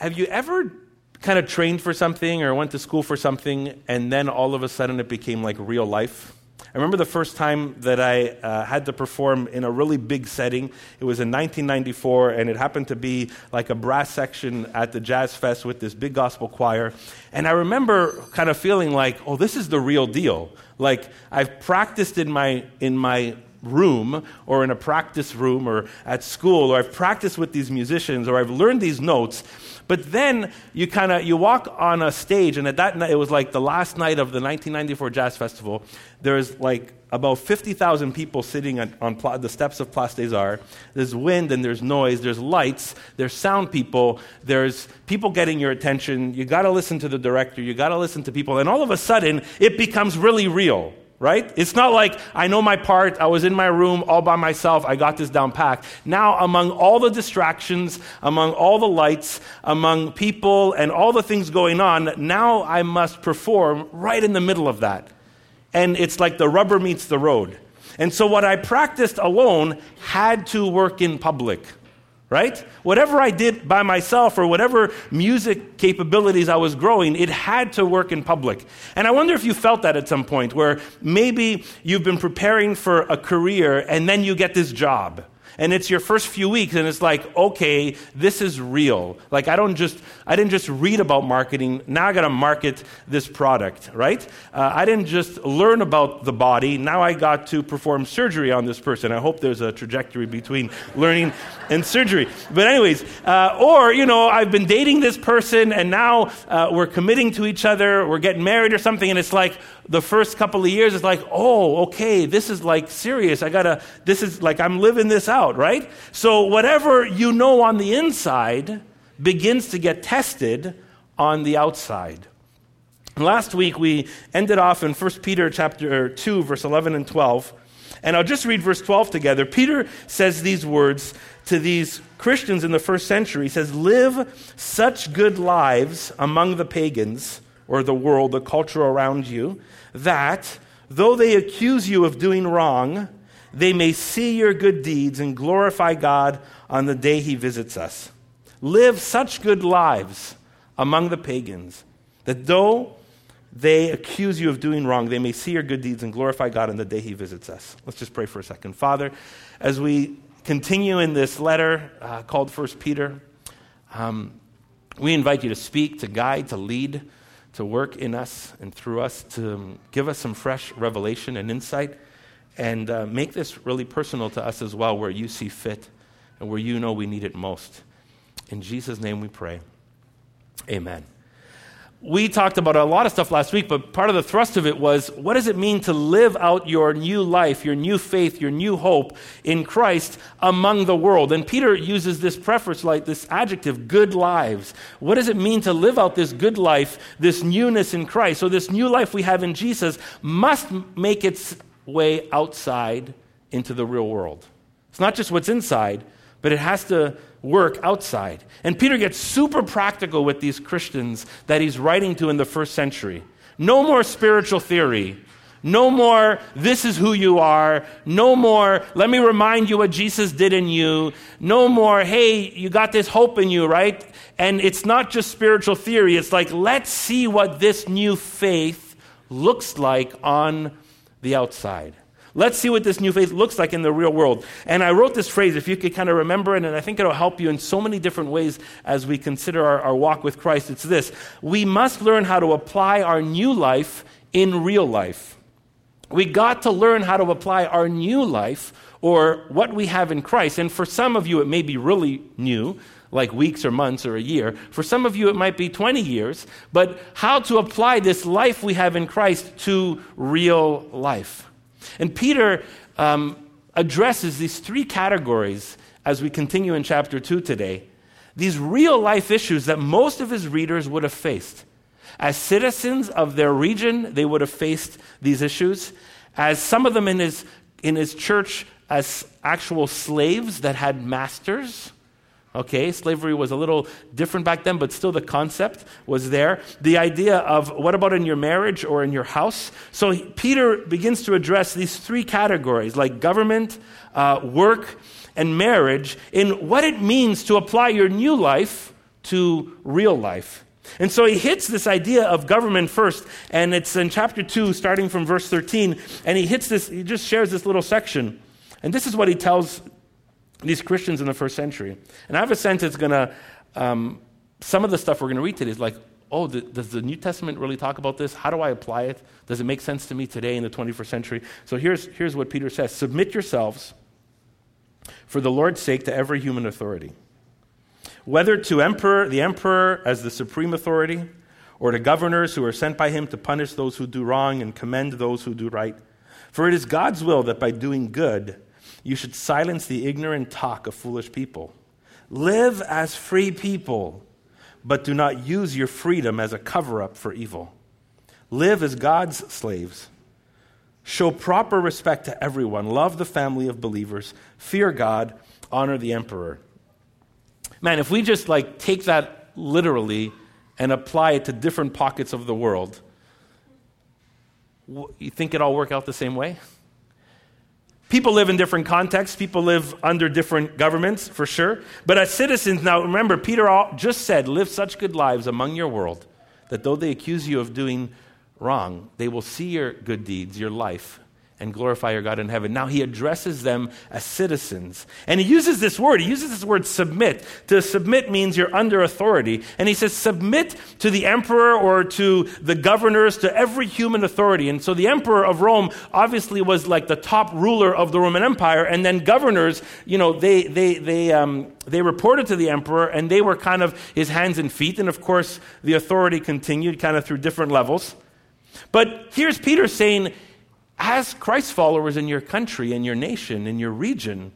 have you ever kind of trained for something or went to school for something and then all of a sudden it became like real life? I remember the first time that I uh, had to perform in a really big setting. It was in 1994, and it happened to be like a brass section at the Jazz Fest with this big gospel choir. And I remember kind of feeling like, oh, this is the real deal. Like, I've practiced in my, in my room or in a practice room or at school, or I've practiced with these musicians, or I've learned these notes. But then you kind of you walk on a stage, and at that night it was like the last night of the 1994 Jazz Festival. There's like about 50,000 people sitting on, on pla- the steps of Place des Arts. There's wind and there's noise, there's lights, there's sound people, there's people getting your attention. You got to listen to the director, you got to listen to people, and all of a sudden it becomes really real right? It's not like I know my part, I was in my room all by myself, I got this down packed. Now, among all the distractions, among all the lights, among people and all the things going on, now I must perform right in the middle of that. And it's like the rubber meets the road. And so, what I practiced alone had to work in public right? Whatever I did by myself or whatever music capabilities I was growing, it had to work in public. And I wonder if you felt that at some point where maybe you've been preparing for a career and then you get this job and it's your first few weeks and it's like okay this is real. Like i don't just i didn't just read about marketing. Now i got to market this product right? Uh, i didn't just learn about the body. Now i got to perform surgery on this person. I hope there's a trajectory between learning and surgery. But anyways uh, or you know i've been dating this person and now uh, we're committing to each other. We're getting married or something and it's like the first couple of years, it's like, oh, okay, this is like serious. I gotta, this is like, I'm living this out, right? So whatever you know on the inside begins to get tested on the outside. Last week we ended off in 1 Peter chapter er, 2 verse 11 and 12. And I'll just read verse 12 together. Peter says these words to these Christians in the first century. He says, "Live such good lives among the pagans or the world, the culture around you, that, though they accuse you of doing wrong, they may see your good deeds and glorify God on the day he visits us. Live such good lives among the pagans that though they accuse you of doing wrong, they may see your good deeds and glorify God on the day he visits us. Let's just pray for a second. Father, as we continue in this letter uh, called First Peter, um, we invite you to speak, to guide, to lead to work in us and through us to give us some fresh revelation and insight and uh, make this really personal to us as well, where you see fit and where you know we need it most. In Jesus' name we pray. Amen we talked about a lot of stuff last week, but part of the thrust of it was what does it mean to live out your new life, your new faith, your new hope in Christ among the world? And Peter uses this preface like this adjective, good lives. What does it mean to live out this good life, this newness in Christ? So, this new life we have in Jesus must make its way outside into the real world. It's not just what's inside, but it has to work outside. And Peter gets super practical with these Christians that he's writing to in the first century. No more spiritual theory. No more, this is who you are. No more, let me remind you what Jesus did in you. No more, hey, you got this hope in you, right? And it's not just spiritual theory. It's like, let's see what this new faith looks like on the outside. Let's see what this new faith looks like in the real world. And I wrote this phrase, if you could kind of remember it, and I think it'll help you in so many different ways as we consider our, our walk with Christ. It's this We must learn how to apply our new life in real life. We got to learn how to apply our new life or what we have in Christ. And for some of you, it may be really new, like weeks or months or a year. For some of you, it might be 20 years. But how to apply this life we have in Christ to real life. And Peter um, addresses these three categories as we continue in chapter 2 today. These real life issues that most of his readers would have faced. As citizens of their region, they would have faced these issues. As some of them in his, in his church, as actual slaves that had masters Okay, slavery was a little different back then, but still the concept was there. The idea of what about in your marriage or in your house? So Peter begins to address these three categories like government, uh, work, and marriage in what it means to apply your new life to real life. And so he hits this idea of government first, and it's in chapter 2, starting from verse 13, and he hits this, he just shares this little section. And this is what he tells these Christians in the first century. And I have a sense it's going to, um, some of the stuff we're going to read today is like, oh, the, does the New Testament really talk about this? How do I apply it? Does it make sense to me today in the 21st century? So here's, here's what Peter says Submit yourselves for the Lord's sake to every human authority, whether to emperor, the emperor as the supreme authority, or to governors who are sent by him to punish those who do wrong and commend those who do right. For it is God's will that by doing good, you should silence the ignorant talk of foolish people. Live as free people but do not use your freedom as a cover up for evil. Live as God's slaves. Show proper respect to everyone. Love the family of believers. Fear God. Honor the emperor. Man, if we just like take that literally and apply it to different pockets of the world, you think it all work out the same way? People live in different contexts. People live under different governments, for sure. But as citizens, now remember, Peter just said, live such good lives among your world that though they accuse you of doing wrong, they will see your good deeds, your life, and glorify your God in heaven. Now he addresses them as citizens. And he uses this word, he uses this word submit. To submit means you're under authority. And he says, submit to the emperor or to the governors, to every human authority. And so the emperor of Rome obviously was like the top ruler of the Roman Empire. And then governors, you know, they, they, they, um, they reported to the emperor and they were kind of his hands and feet. And of course, the authority continued kind of through different levels. But here's Peter saying, as Christ followers in your country, in your nation, in your region,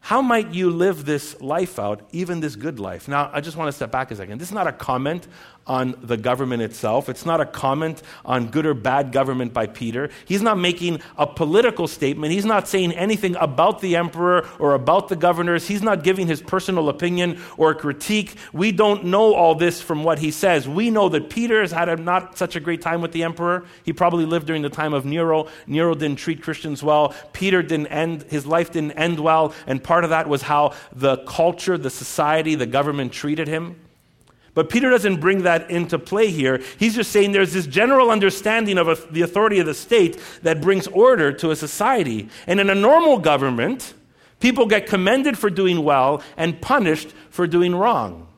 how might you live this life out, even this good life? Now, I just want to step back a second. This is not a comment on the government itself. It's not a comment on good or bad government by Peter. He's not making a political statement. He's not saying anything about the emperor or about the governors. He's not giving his personal opinion or critique. We don't know all this from what he says. We know that Peter has had not such a great time with the emperor. He probably lived during the time of Nero. Nero didn't treat Christians well. Peter didn't end, his life didn't end well. And part of that was how the culture, the society, the government treated him. But Peter doesn't bring that into play here. He's just saying there's this general understanding of a, the authority of the state that brings order to a society. And in a normal government, people get commended for doing well and punished for doing wrong,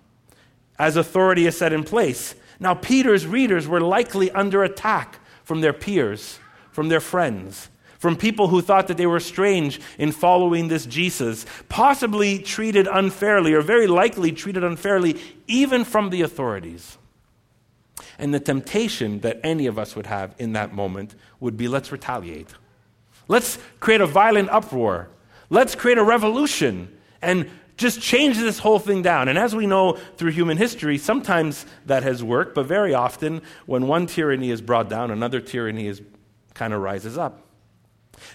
as authority is set in place. Now, Peter's readers were likely under attack from their peers, from their friends from people who thought that they were strange in following this Jesus, possibly treated unfairly, or very likely treated unfairly, even from the authorities. And the temptation that any of us would have in that moment would be let's retaliate. Let's create a violent uproar. Let's create a revolution and just change this whole thing down. And as we know through human history, sometimes that has worked, but very often when one tyranny is brought down, another tyranny is kind of rises up.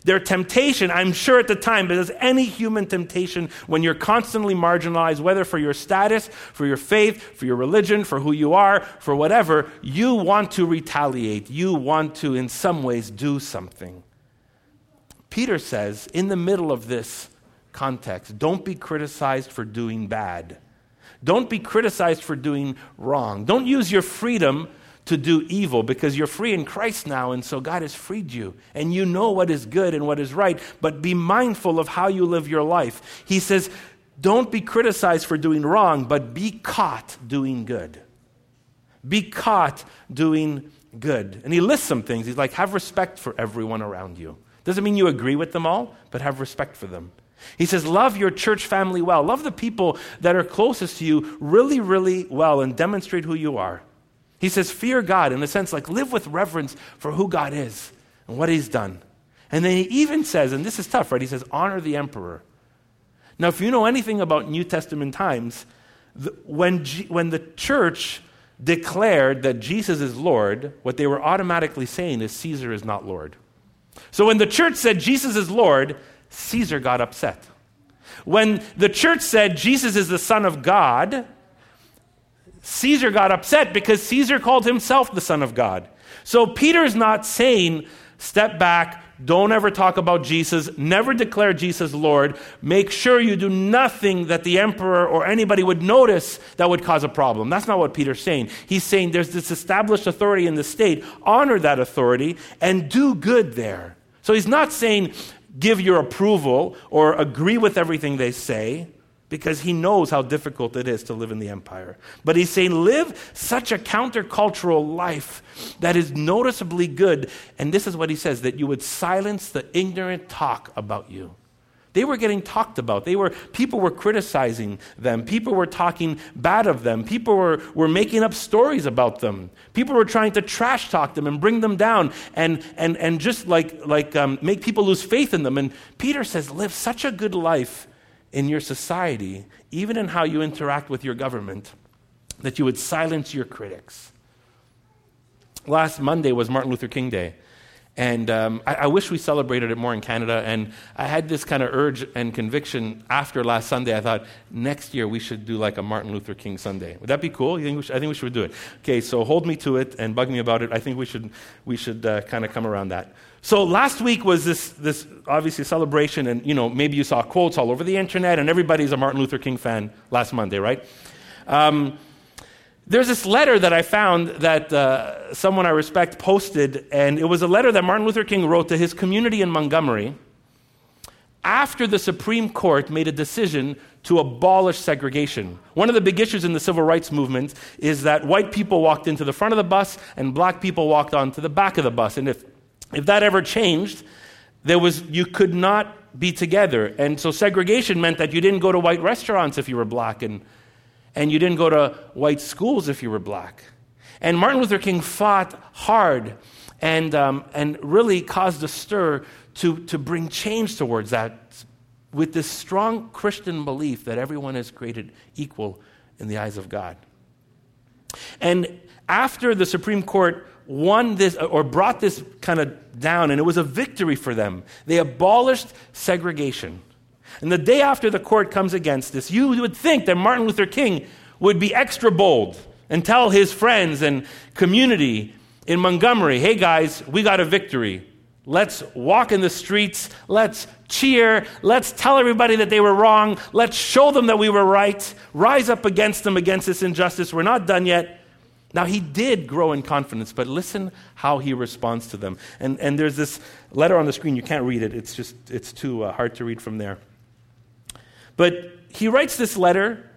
Their temptation, I'm sure at the time, but as any human temptation, when you're constantly marginalized, whether for your status, for your faith, for your religion, for who you are, for whatever, you want to retaliate. You want to, in some ways, do something. Peter says, in the middle of this context, don't be criticized for doing bad. Don't be criticized for doing wrong. Don't use your freedom to do evil because you're free in Christ now, and so God has freed you. And you know what is good and what is right, but be mindful of how you live your life. He says, Don't be criticized for doing wrong, but be caught doing good. Be caught doing good. And he lists some things. He's like, Have respect for everyone around you. Doesn't mean you agree with them all, but have respect for them. He says, Love your church family well. Love the people that are closest to you really, really well and demonstrate who you are. He says, Fear God, in the sense like live with reverence for who God is and what he's done. And then he even says, and this is tough, right? He says, Honor the emperor. Now, if you know anything about New Testament times, when, G, when the church declared that Jesus is Lord, what they were automatically saying is Caesar is not Lord. So when the church said Jesus is Lord, Caesar got upset. When the church said Jesus is the Son of God, Caesar got upset because Caesar called himself the Son of God. So Peter's not saying Step back. Don't ever talk about Jesus. Never declare Jesus Lord. Make sure you do nothing that the emperor or anybody would notice that would cause a problem. That's not what Peter's saying. He's saying there's this established authority in the state. Honor that authority and do good there. So he's not saying give your approval or agree with everything they say because he knows how difficult it is to live in the empire. But he's saying, live such a countercultural life that is noticeably good. And this is what he says that you would silence the ignorant talk about you. They were getting talked about. They were, people were criticizing them. People were talking bad of them. People were, were making up stories about them. People were trying to trash talk them and bring them down and, and, and just like, like um, make people lose faith in them. And Peter says, live such a good life in your society, even in how you interact with your government, that you would silence your critics. Last Monday was Martin Luther King Day. And um, I, I, wish we celebrated it more in Canada. And I had this kind of urge and conviction after last Sunday. I thought next year we should do like a Martin Luther King Sunday. Would that be cool? Think should, I think we should do it. Okay, so hold me to it and bug me about it. I think we should, we should uh, kind of come around that. So last week was this, this obviously celebration, and you know maybe you saw quotes all over the internet, and everybody's a Martin Luther King fan last Monday, right? Um, there's this letter that I found that uh, someone I respect posted, and it was a letter that Martin Luther King wrote to his community in Montgomery after the Supreme Court made a decision to abolish segregation. One of the big issues in the civil rights movement is that white people walked into the front of the bus and black people walked onto the back of the bus. And if if that ever changed, there was, you could not be together. And so segregation meant that you didn't go to white restaurants if you were black, and, and you didn't go to white schools if you were black. And Martin Luther King fought hard and, um, and really caused a stir to, to bring change towards that with this strong Christian belief that everyone is created equal in the eyes of God. And after the Supreme Court won this uh, or brought this kind of down, and it was a victory for them. They abolished segregation. And the day after the court comes against this, you would think that Martin Luther King would be extra bold and tell his friends and community in Montgomery, hey guys, we got a victory. Let's walk in the streets. Let's cheer. Let's tell everybody that they were wrong. Let's show them that we were right. Rise up against them, against this injustice. We're not done yet. Now, he did grow in confidence, but listen how he responds to them. And, and there's this letter on the screen. You can't read it, it's just it's too uh, hard to read from there. But he writes this letter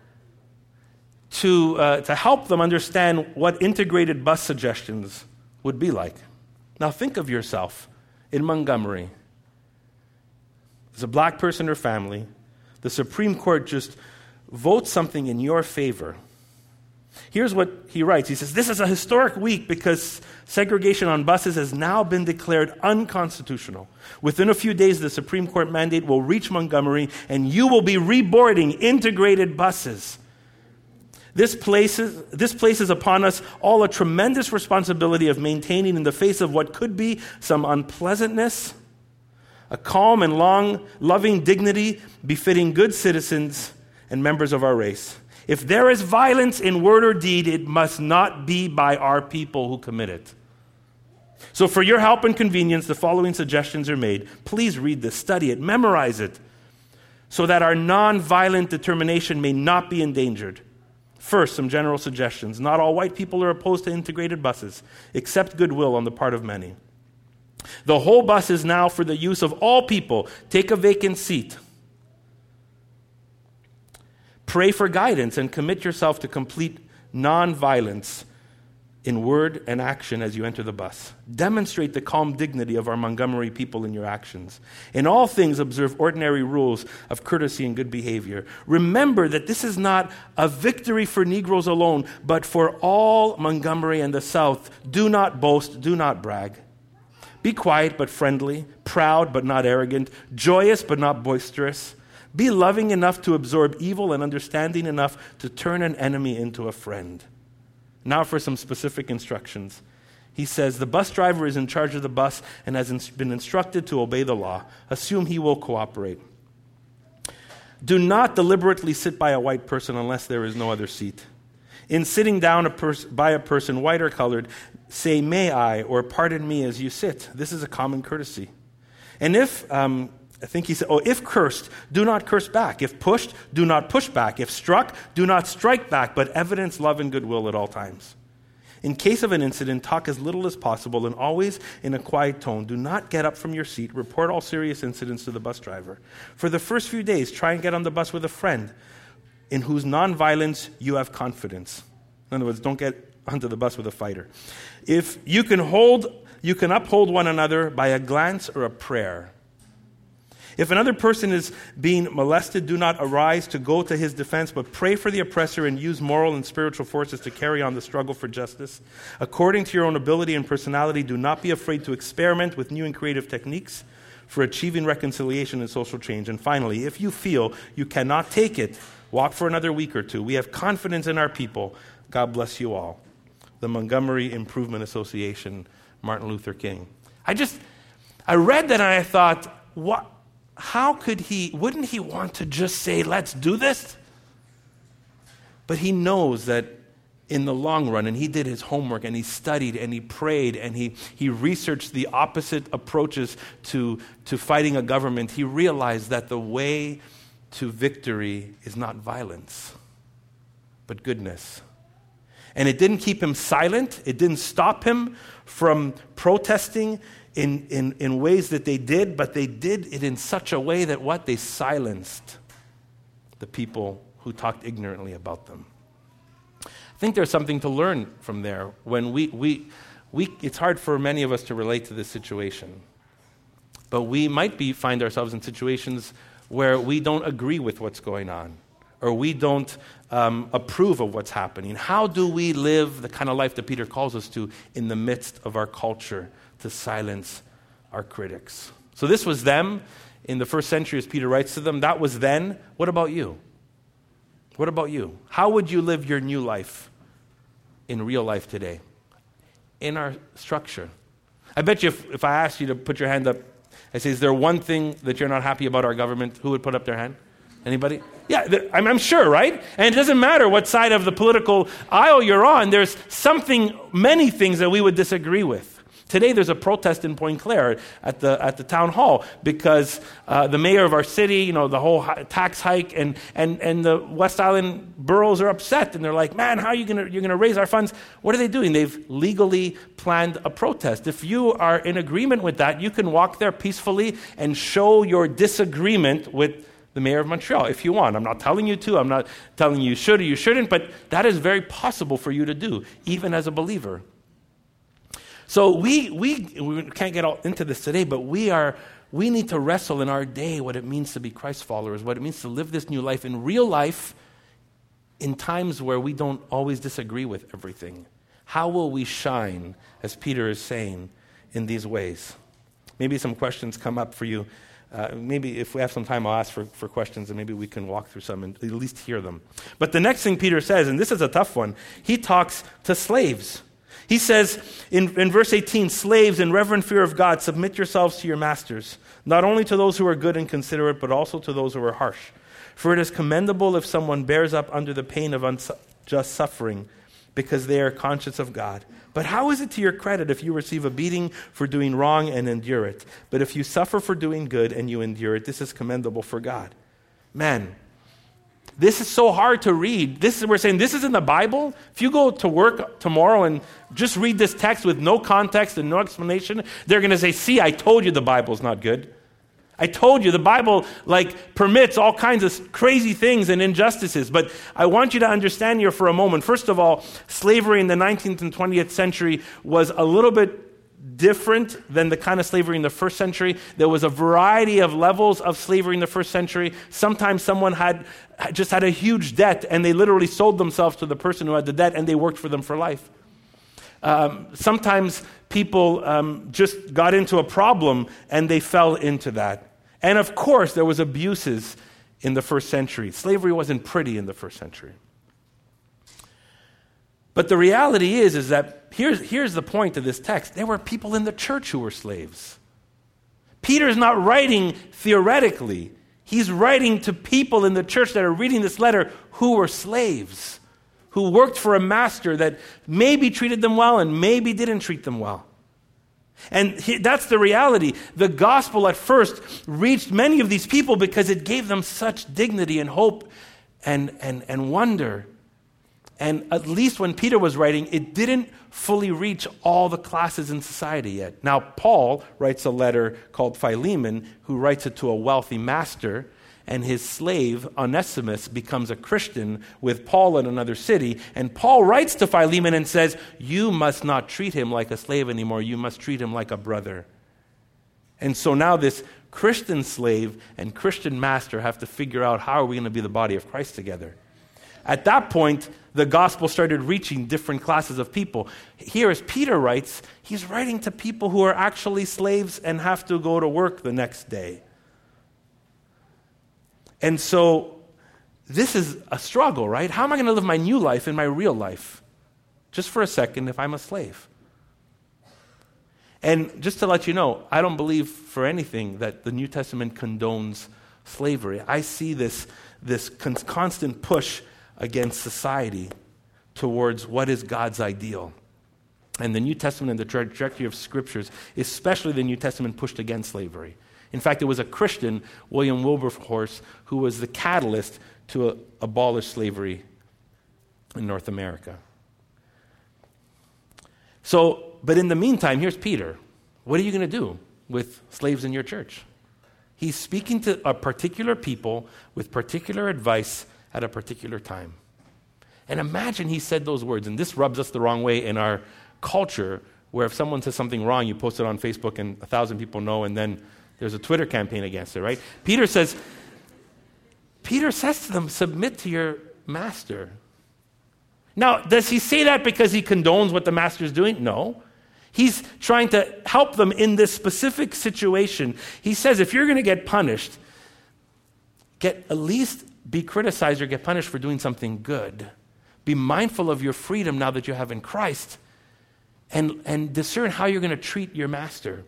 to, uh, to help them understand what integrated bus suggestions would be like. Now, think of yourself in Montgomery. As a black person or family, the Supreme Court just votes something in your favor Here's what he writes He says, This is a historic week because segregation on buses has now been declared unconstitutional. Within a few days, the Supreme Court mandate will reach Montgomery, and you will be reboarding integrated buses. This places, this places upon us all a tremendous responsibility of maintaining, in the face of what could be some unpleasantness, a calm and long, loving dignity befitting good citizens and members of our race. If there is violence in word or deed, it must not be by our people who commit it. So, for your help and convenience, the following suggestions are made. Please read this, study it, memorize it, so that our nonviolent determination may not be endangered. First, some general suggestions. Not all white people are opposed to integrated buses, except goodwill on the part of many. The whole bus is now for the use of all people. Take a vacant seat. Pray for guidance and commit yourself to complete nonviolence in word and action as you enter the bus. Demonstrate the calm dignity of our Montgomery people in your actions. In all things, observe ordinary rules of courtesy and good behavior. Remember that this is not a victory for Negroes alone, but for all Montgomery and the South. Do not boast, do not brag. Be quiet but friendly, proud but not arrogant, joyous but not boisterous. Be loving enough to absorb evil and understanding enough to turn an enemy into a friend. Now, for some specific instructions. He says the bus driver is in charge of the bus and has been instructed to obey the law. Assume he will cooperate. Do not deliberately sit by a white person unless there is no other seat. In sitting down a pers- by a person, white or colored, say, May I, or pardon me as you sit. This is a common courtesy. And if, um, I think he said, oh, if cursed, do not curse back. If pushed, do not push back. If struck, do not strike back, but evidence love and goodwill at all times. In case of an incident, talk as little as possible and always in a quiet tone. Do not get up from your seat. Report all serious incidents to the bus driver. For the first few days, try and get on the bus with a friend in whose nonviolence you have confidence. In other words, don't get onto the bus with a fighter. If you can hold, you can uphold one another by a glance or a prayer. If another person is being molested, do not arise to go to his defense, but pray for the oppressor and use moral and spiritual forces to carry on the struggle for justice. According to your own ability and personality, do not be afraid to experiment with new and creative techniques for achieving reconciliation and social change. And finally, if you feel you cannot take it, walk for another week or two. We have confidence in our people. God bless you all the Montgomery Improvement Association, Martin Luther King. I just, I read that and I thought, what, how could he, wouldn't he want to just say, let's do this? But he knows that in the long run, and he did his homework and he studied and he prayed and he, he researched the opposite approaches to, to fighting a government, he realized that the way to victory is not violence, but goodness. And it didn't keep him silent, it didn't stop him from protesting in, in, in ways that they did, but they did it in such a way that what? They silenced the people who talked ignorantly about them. I think there's something to learn from there. When we, we, we, it's hard for many of us to relate to this situation. But we might be, find ourselves in situations where we don't agree with what's going on or we don't um, approve of what's happening? How do we live the kind of life that Peter calls us to in the midst of our culture to silence our critics? So, this was them in the first century as Peter writes to them. That was then. What about you? What about you? How would you live your new life in real life today? In our structure. I bet you if, if I asked you to put your hand up, I say, Is there one thing that you're not happy about our government? Who would put up their hand? Anybody? Yeah, I'm, I'm, sure, right? And it doesn't matter what side of the political aisle you're on, there's something, many things that we would disagree with. Today, there's a protest in Pointe-Claire at the, at the town hall because uh, the mayor of our city, you know, the whole tax hike, and, and, and the West Island boroughs are upset. And they're like, man, how are you going you're gonna raise our funds? What are they doing? They've legally planned a protest. If you are in agreement with that, you can walk there peacefully and show your disagreement with the mayor of Montreal if you want. I'm not telling you to, I'm not telling you should or you shouldn't, but that is very possible for you to do, even as a believer. So we, we, we can't get all into this today, but we are we need to wrestle in our day what it means to be Christ followers, what it means to live this new life in real life in times where we don't always disagree with everything. How will we shine, as Peter is saying, in these ways? Maybe some questions come up for you uh, maybe if we have some time, I'll ask for, for questions and maybe we can walk through some and at least hear them. But the next thing Peter says, and this is a tough one, he talks to slaves. He says in, in verse 18, Slaves, in reverent fear of God, submit yourselves to your masters, not only to those who are good and considerate, but also to those who are harsh. For it is commendable if someone bears up under the pain of unjust suffering, because they are conscious of God. But how is it to your credit if you receive a beating for doing wrong and endure it? But if you suffer for doing good and you endure it, this is commendable for God. Man, this is so hard to read. This is, we're saying this is in the Bible. If you go to work tomorrow and just read this text with no context and no explanation, they're going to say, "See, I told you the Bible's not good." I told you the Bible like permits all kinds of crazy things and injustices, but I want you to understand here for a moment. First of all, slavery in the 19th and 20th century was a little bit different than the kind of slavery in the first century. There was a variety of levels of slavery in the first century. Sometimes someone had just had a huge debt and they literally sold themselves to the person who had the debt and they worked for them for life. Um, sometimes people um, just got into a problem and they fell into that. And of course, there was abuses in the first century. Slavery wasn't pretty in the first century. But the reality is, is that here's, here's the point of this text. There were people in the church who were slaves. Peter's not writing theoretically. He's writing to people in the church that are reading this letter who were slaves who worked for a master that maybe treated them well and maybe didn't treat them well. And that's the reality. The gospel at first reached many of these people because it gave them such dignity and hope and, and, and wonder. And at least when Peter was writing, it didn't fully reach all the classes in society yet. Now, Paul writes a letter called Philemon, who writes it to a wealthy master and his slave Onesimus becomes a Christian with Paul in another city. And Paul writes to Philemon and says, You must not treat him like a slave anymore. You must treat him like a brother. And so now this Christian slave and Christian master have to figure out how are we going to be the body of Christ together. At that point, the gospel started reaching different classes of people. Here, as Peter writes, he's writing to people who are actually slaves and have to go to work the next day. And so this is a struggle, right? How am I going to live my new life in my real life? Just for a second, if I'm a slave. And just to let you know, I don't believe for anything that the New Testament condones slavery. I see this, this con- constant push against society towards what is God's ideal. And the New Testament and the trajectory of scriptures, especially the New Testament, pushed against slavery. In fact, it was a Christian, William Wilberforce, who was the catalyst to abolish slavery in North America. So, but in the meantime, here's Peter. What are you going to do with slaves in your church? He's speaking to a particular people with particular advice at a particular time. And imagine he said those words, and this rubs us the wrong way in our culture, where if someone says something wrong, you post it on Facebook and a thousand people know, and then there's a Twitter campaign against it, right? Peter says, Peter says to them, submit to your master. Now, does he say that because he condones what the master is doing? No. He's trying to help them in this specific situation. He says, if you're going to get punished, get at least be criticized or get punished for doing something good. Be mindful of your freedom now that you have in Christ and, and discern how you're going to treat your master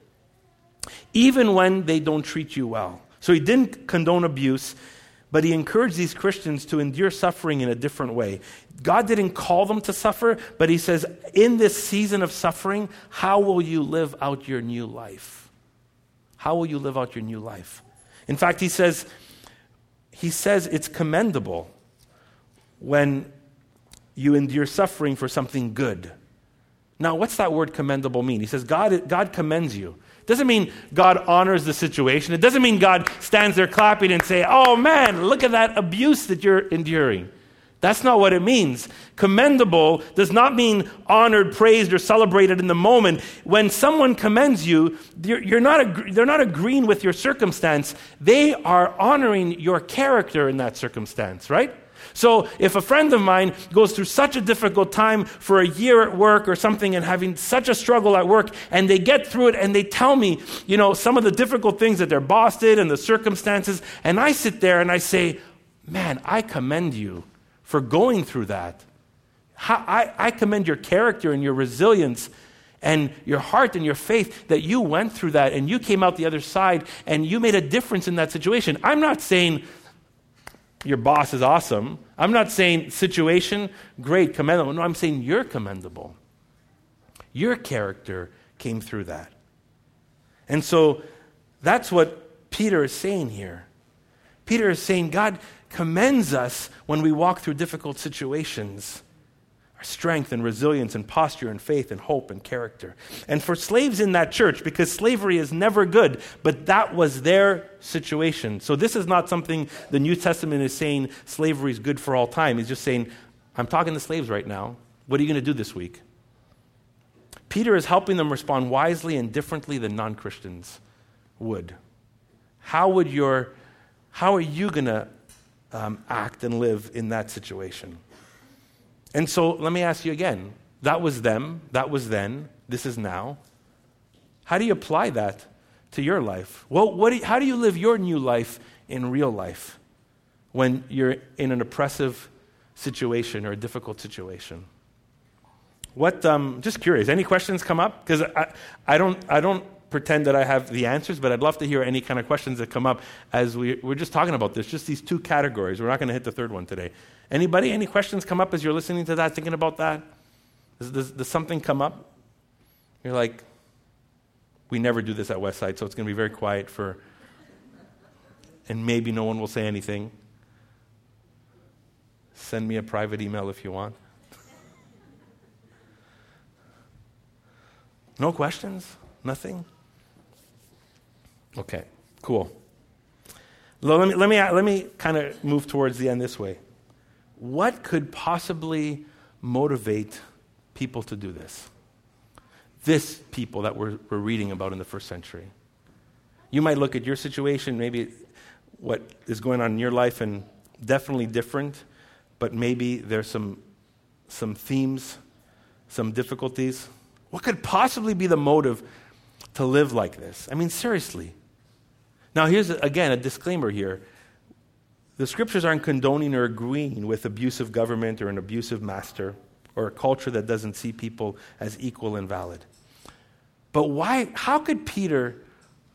even when they don't treat you well. So he didn't condone abuse, but he encouraged these Christians to endure suffering in a different way. God didn't call them to suffer, but he says, in this season of suffering, how will you live out your new life? How will you live out your new life? In fact, he says, he says it's commendable when you endure suffering for something good. Now, what's that word commendable mean? He says, God, God commends you. Doesn't mean God honors the situation. It doesn't mean God stands there clapping and say, "Oh man, look at that abuse that you're enduring." That's not what it means. Commendable does not mean honored, praised, or celebrated in the moment. When someone commends you, you're, not they're not agreeing with your circumstance. They are honoring your character in that circumstance, right? So if a friend of mine goes through such a difficult time for a year at work or something and having such a struggle at work and they get through it and they tell me, you know, some of the difficult things that their boss did and the circumstances, and I sit there and I say, man, I commend you for going through that. I, I commend your character and your resilience and your heart and your faith that you went through that and you came out the other side and you made a difference in that situation. I'm not saying your boss is awesome. I'm not saying situation, great, commendable. No, I'm saying you're commendable. Your character came through that. And so that's what Peter is saying here. Peter is saying God commends us when we walk through difficult situations our strength and resilience and posture and faith and hope and character. And for slaves in that church, because slavery is never good, but that was their situation. So this is not something the New Testament is saying slavery is good for all time. He's just saying, I'm talking to slaves right now. What are you going to do this week? Peter is helping them respond wisely and differently than non Christians would. How would your, how are you going to um, act and live in that situation? And so let me ask you again that was them, that was then, this is now. How do you apply that to your life? Well, what do you, how do you live your new life in real life when you're in an oppressive situation or a difficult situation? What, um, just curious, any questions come up? Because I, I, don't, I don't pretend that I have the answers, but I'd love to hear any kind of questions that come up as we, we're just talking about this, just these two categories. We're not going to hit the third one today. Anybody? Any questions come up as you're listening to that, thinking about that? Does, does, does something come up? You're like, we never do this at Westside, so it's going to be very quiet for, and maybe no one will say anything. Send me a private email if you want. No questions? Nothing? Okay, cool. Let me, let me, let me kind of move towards the end this way. What could possibly motivate people to do this? This people that we're, we're reading about in the first century. You might look at your situation, maybe what is going on in your life, and definitely different, but maybe there's some, some themes, some difficulties. What could possibly be the motive to live like this? I mean, seriously. Now, here's again a disclaimer here. The scriptures aren't condoning or agreeing with abusive government or an abusive master or a culture that doesn't see people as equal and valid. But why, how could Peter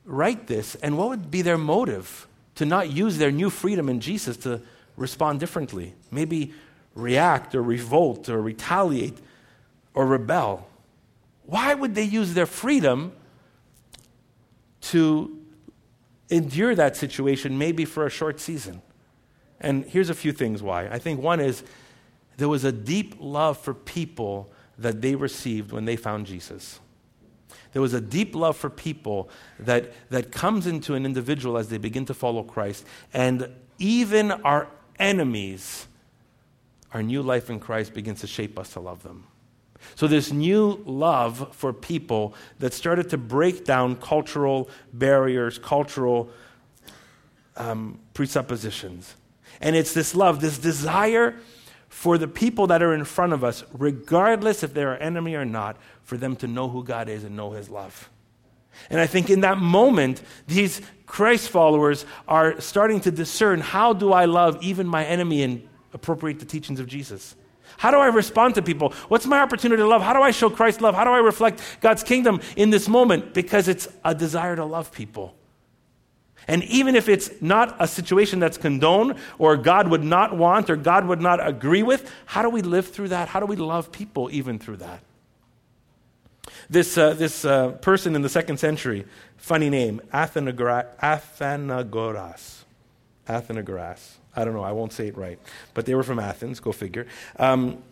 write this and what would be their motive to not use their new freedom in Jesus to respond differently? Maybe react or revolt or retaliate or rebel. Why would they use their freedom to endure that situation maybe for a short season? And here's a few things why. I think one is there was a deep love for people that they received when they found Jesus. There was a deep love for people that, that comes into an individual as they begin to follow Christ. And even our enemies, our new life in Christ begins to shape us to love them. So, this new love for people that started to break down cultural barriers, cultural um, presuppositions. And it's this love, this desire for the people that are in front of us, regardless if they're our enemy or not, for them to know who God is and know His love. And I think in that moment, these Christ followers are starting to discern how do I love even my enemy and appropriate the teachings of Jesus? How do I respond to people? What's my opportunity to love? How do I show Christ's love? How do I reflect God's kingdom in this moment? Because it's a desire to love people. And even if it's not a situation that's condoned or God would not want or God would not agree with, how do we live through that? How do we love people even through that? This, uh, this uh, person in the second century, funny name, Athenagoras. Athenagoras. I don't know, I won't say it right. But they were from Athens, go figure. Um,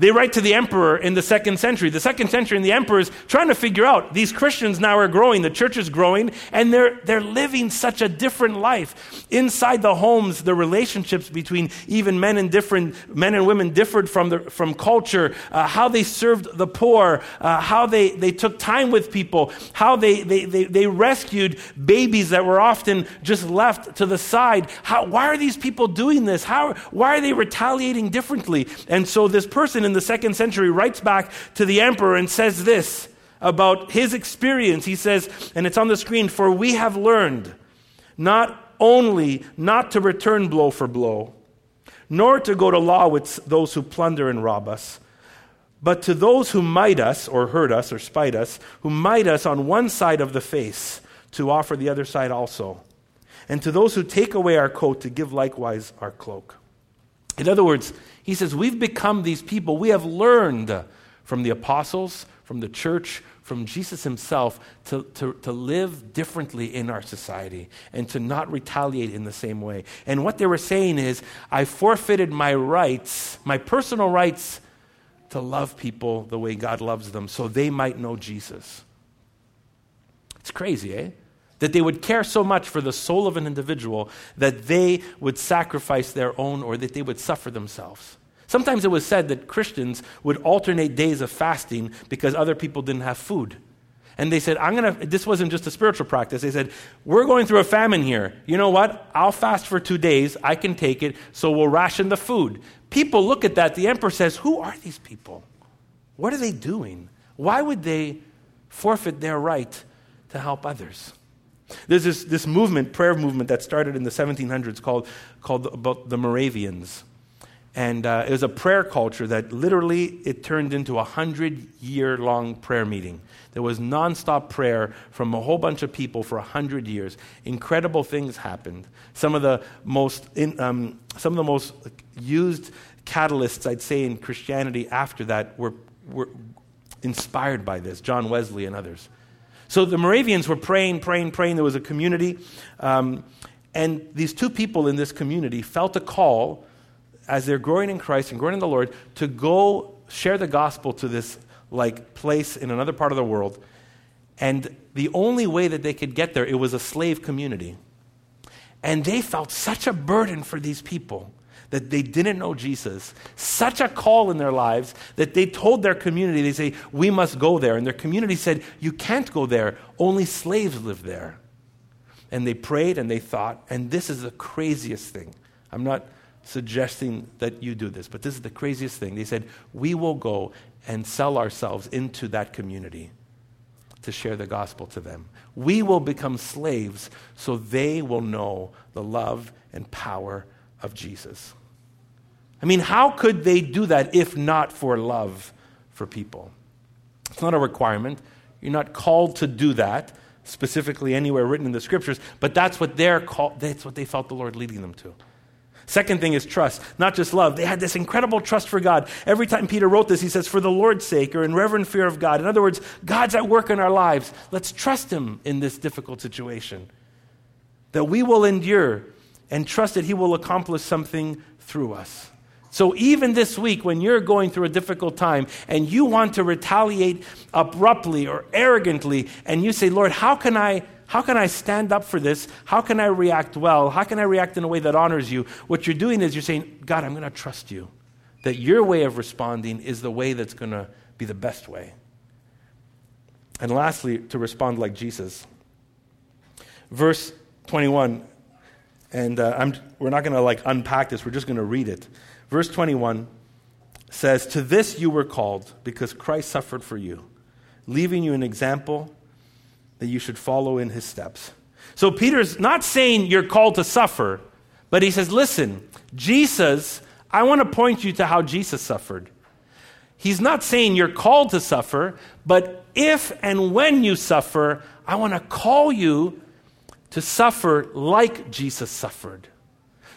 they write to the emperor in the second century. The second century, and the emperor is trying to figure out these Christians now are growing, the church is growing, and they're, they're living such a different life. Inside the homes, the relationships between even men and different men and women differed from, the, from culture, uh, how they served the poor, uh, how they, they took time with people, how they, they, they, they rescued babies that were often just left to the side. How, why are these people doing this? How, why are they retaliating differently? And so this person in the second century writes back to the emperor and says this about his experience. He says, and it's on the screen, for we have learned not only not to return blow for blow, nor to go to law with those who plunder and rob us, but to those who might us, or hurt us, or spite us, who might us on one side of the face, to offer the other side also. And to those who take away our coat, to give likewise our cloak. In other words, he says, We've become these people. We have learned from the apostles, from the church, from Jesus himself to, to, to live differently in our society and to not retaliate in the same way. And what they were saying is, I forfeited my rights, my personal rights, to love people the way God loves them so they might know Jesus. It's crazy, eh? That they would care so much for the soul of an individual that they would sacrifice their own or that they would suffer themselves. Sometimes it was said that Christians would alternate days of fasting because other people didn't have food. And they said, I'm going to, this wasn't just a spiritual practice. They said, We're going through a famine here. You know what? I'll fast for two days. I can take it. So we'll ration the food. People look at that. The emperor says, Who are these people? What are they doing? Why would they forfeit their right to help others? There's this, this movement, prayer movement, that started in the 1700s called, called about the Moravians. And uh, it was a prayer culture that literally it turned into a hundred year long prayer meeting. There was nonstop prayer from a whole bunch of people for a hundred years. Incredible things happened. Some of the most, in, um, some of the most used catalysts, I'd say, in Christianity after that were, were inspired by this John Wesley and others. So the Moravians were praying, praying, praying. There was a community. Um, and these two people in this community felt a call as they're growing in Christ and growing in the Lord to go share the gospel to this like place in another part of the world. And the only way that they could get there, it was a slave community. And they felt such a burden for these people that they didn't know Jesus, such a call in their lives that they told their community, they say, We must go there. And their community said, You can't go there, only slaves live there. And they prayed and they thought, and this is the craziest thing. I'm not suggesting that you do this, but this is the craziest thing. They said, We will go and sell ourselves into that community to share the gospel to them. We will become slaves so they will know the love and power of Jesus. I mean, how could they do that if not for love for people? It's not a requirement. You're not called to do that specifically anywhere written in the scriptures, but that's what they're called, that's what they felt the Lord leading them to. Second thing is trust, not just love. They had this incredible trust for God. Every time Peter wrote this, he says, for the Lord's sake, or in reverent fear of God. In other words, God's at work in our lives. Let's trust Him in this difficult situation. That we will endure and trust that He will accomplish something through us. So, even this week, when you're going through a difficult time and you want to retaliate abruptly or arrogantly, and you say, Lord, how can I? How can I stand up for this? How can I react well? How can I react in a way that honors you? What you're doing is you're saying, God, I'm going to trust you. That your way of responding is the way that's going to be the best way. And lastly, to respond like Jesus. Verse 21, and uh, we're not going to like unpack this, we're just going to read it. Verse 21 says, To this you were called, because Christ suffered for you, leaving you an example that you should follow in his steps. So Peter's not saying you're called to suffer, but he says, listen, Jesus, I want to point you to how Jesus suffered. He's not saying you're called to suffer, but if and when you suffer, I want to call you to suffer like Jesus suffered.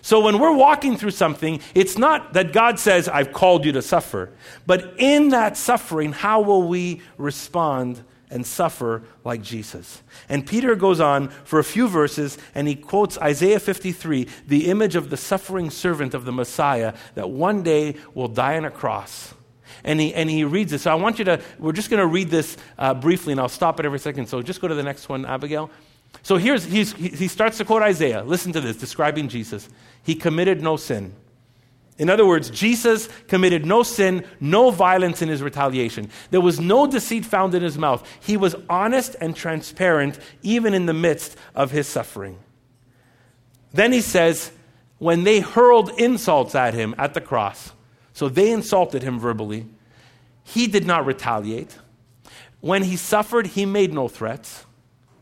So when we're walking through something, it's not that God says, I've called you to suffer, but in that suffering, how will we respond and suffer like Jesus. And Peter goes on for a few verses and he quotes Isaiah 53, the image of the suffering servant of the Messiah that one day will die on a cross. And he, and he reads this. So I want you to, we're just going to read this uh, briefly and I'll stop it every second. So just go to the next one, Abigail. So here's, he starts to quote Isaiah. Listen to this, describing Jesus. He committed no sin. In other words, Jesus committed no sin, no violence in his retaliation. There was no deceit found in his mouth. He was honest and transparent, even in the midst of his suffering. Then he says, when they hurled insults at him at the cross, so they insulted him verbally, he did not retaliate. When he suffered, he made no threats.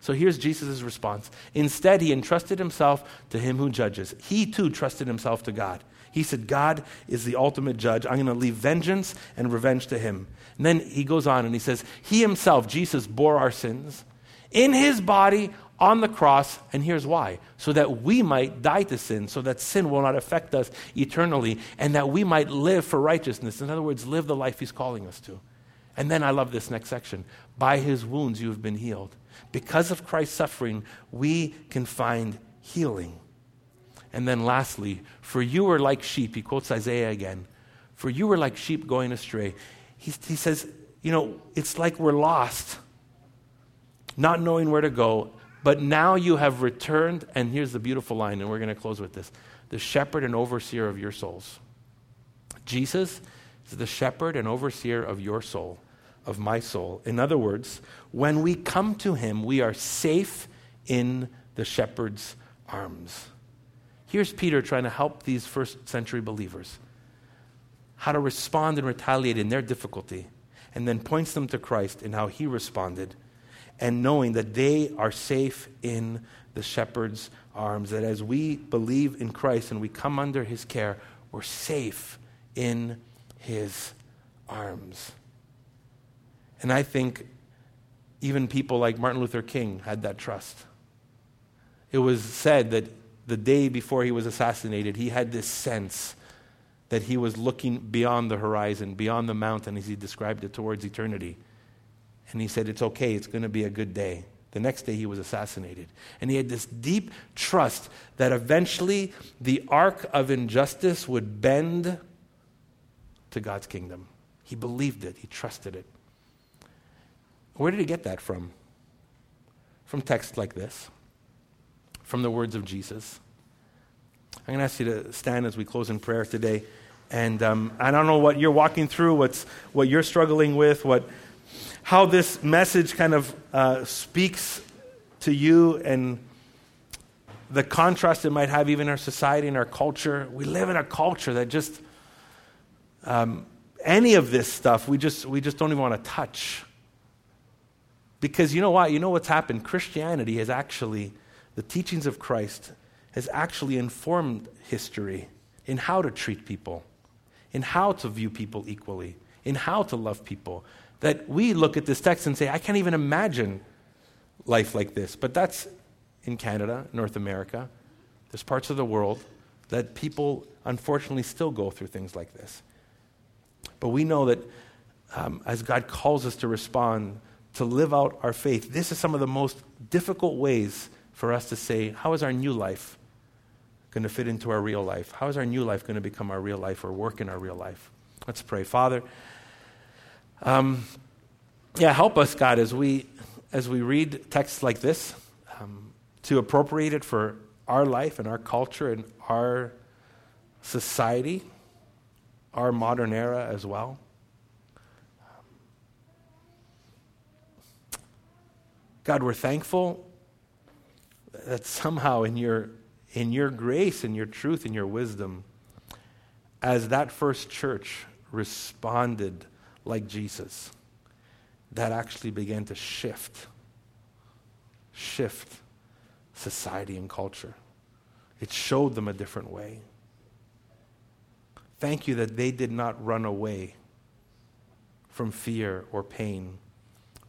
So here's Jesus' response. Instead, he entrusted himself to him who judges. He too trusted himself to God. He said, God is the ultimate judge. I'm going to leave vengeance and revenge to him. And then he goes on and he says, He himself, Jesus, bore our sins in his body on the cross. And here's why so that we might die to sin, so that sin will not affect us eternally, and that we might live for righteousness. In other words, live the life he's calling us to. And then I love this next section. By his wounds you have been healed. Because of Christ's suffering, we can find healing. And then lastly, for you are like sheep. He quotes Isaiah again. For you are like sheep going astray. He, he says, you know, it's like we're lost, not knowing where to go. But now you have returned, and here's the beautiful line, and we're going to close with this the shepherd and overseer of your souls. Jesus is the shepherd and overseer of your soul, of my soul. In other words, when we come to him, we are safe in the shepherd's arms. Here's Peter trying to help these first century believers how to respond and retaliate in their difficulty, and then points them to Christ and how he responded, and knowing that they are safe in the shepherd's arms. That as we believe in Christ and we come under his care, we're safe in his arms. And I think even people like Martin Luther King had that trust. It was said that the day before he was assassinated, he had this sense that he was looking beyond the horizon, beyond the mountain, as he described it, towards eternity. And he said, It's okay, it's going to be a good day. The next day, he was assassinated. And he had this deep trust that eventually the arc of injustice would bend to God's kingdom. He believed it, he trusted it. Where did he get that from? From texts like this, from the words of Jesus. I'm going to ask you to stand as we close in prayer today. And um, I don't know what you're walking through, what's, what you're struggling with, what, how this message kind of uh, speaks to you and the contrast it might have even in our society and our culture. We live in a culture that just, um, any of this stuff, we just, we just don't even want to touch. Because you know what? You know what's happened? Christianity has actually, the teachings of Christ has actually informed history in how to treat people, in how to view people equally, in how to love people. That we look at this text and say, I can't even imagine life like this. But that's in Canada, North America. There's parts of the world that people unfortunately still go through things like this. But we know that um, as God calls us to respond, to live out our faith, this is some of the most difficult ways for us to say, How is our new life going to fit into our real life? How is our new life going to become our real life or work in our real life? Let's pray. Father, um, yeah, help us, God, as we, as we read texts like this, um, to appropriate it for our life and our culture and our society, our modern era as well. God, we're thankful that somehow in your, in your grace and your truth and your wisdom, as that first church responded like Jesus, that actually began to shift, shift society and culture. It showed them a different way. Thank you that they did not run away from fear or pain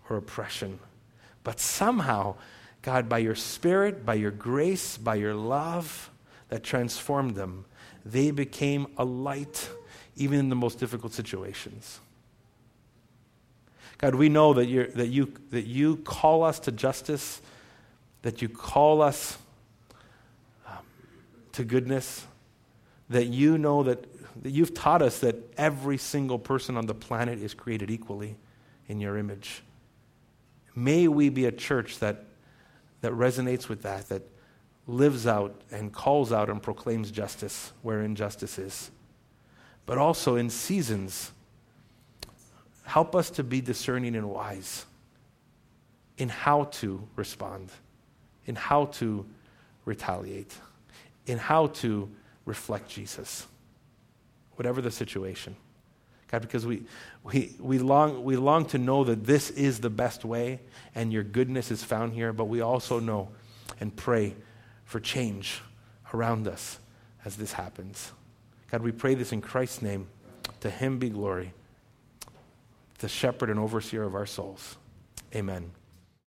or oppression but somehow, God, by your Spirit, by your grace, by your love that transformed them, they became a light even in the most difficult situations. God, we know that, you that, you, that you call us to justice, that you call us um, to goodness, that you know that, that you've taught us that every single person on the planet is created equally in your image. May we be a church that, that resonates with that, that lives out and calls out and proclaims justice where injustice is. But also in seasons, help us to be discerning and wise in how to respond, in how to retaliate, in how to reflect Jesus, whatever the situation. God, because we, we, we, long, we long to know that this is the best way and your goodness is found here, but we also know and pray for change around us as this happens. God, we pray this in Christ's name. To him be glory, the shepherd and overseer of our souls. Amen.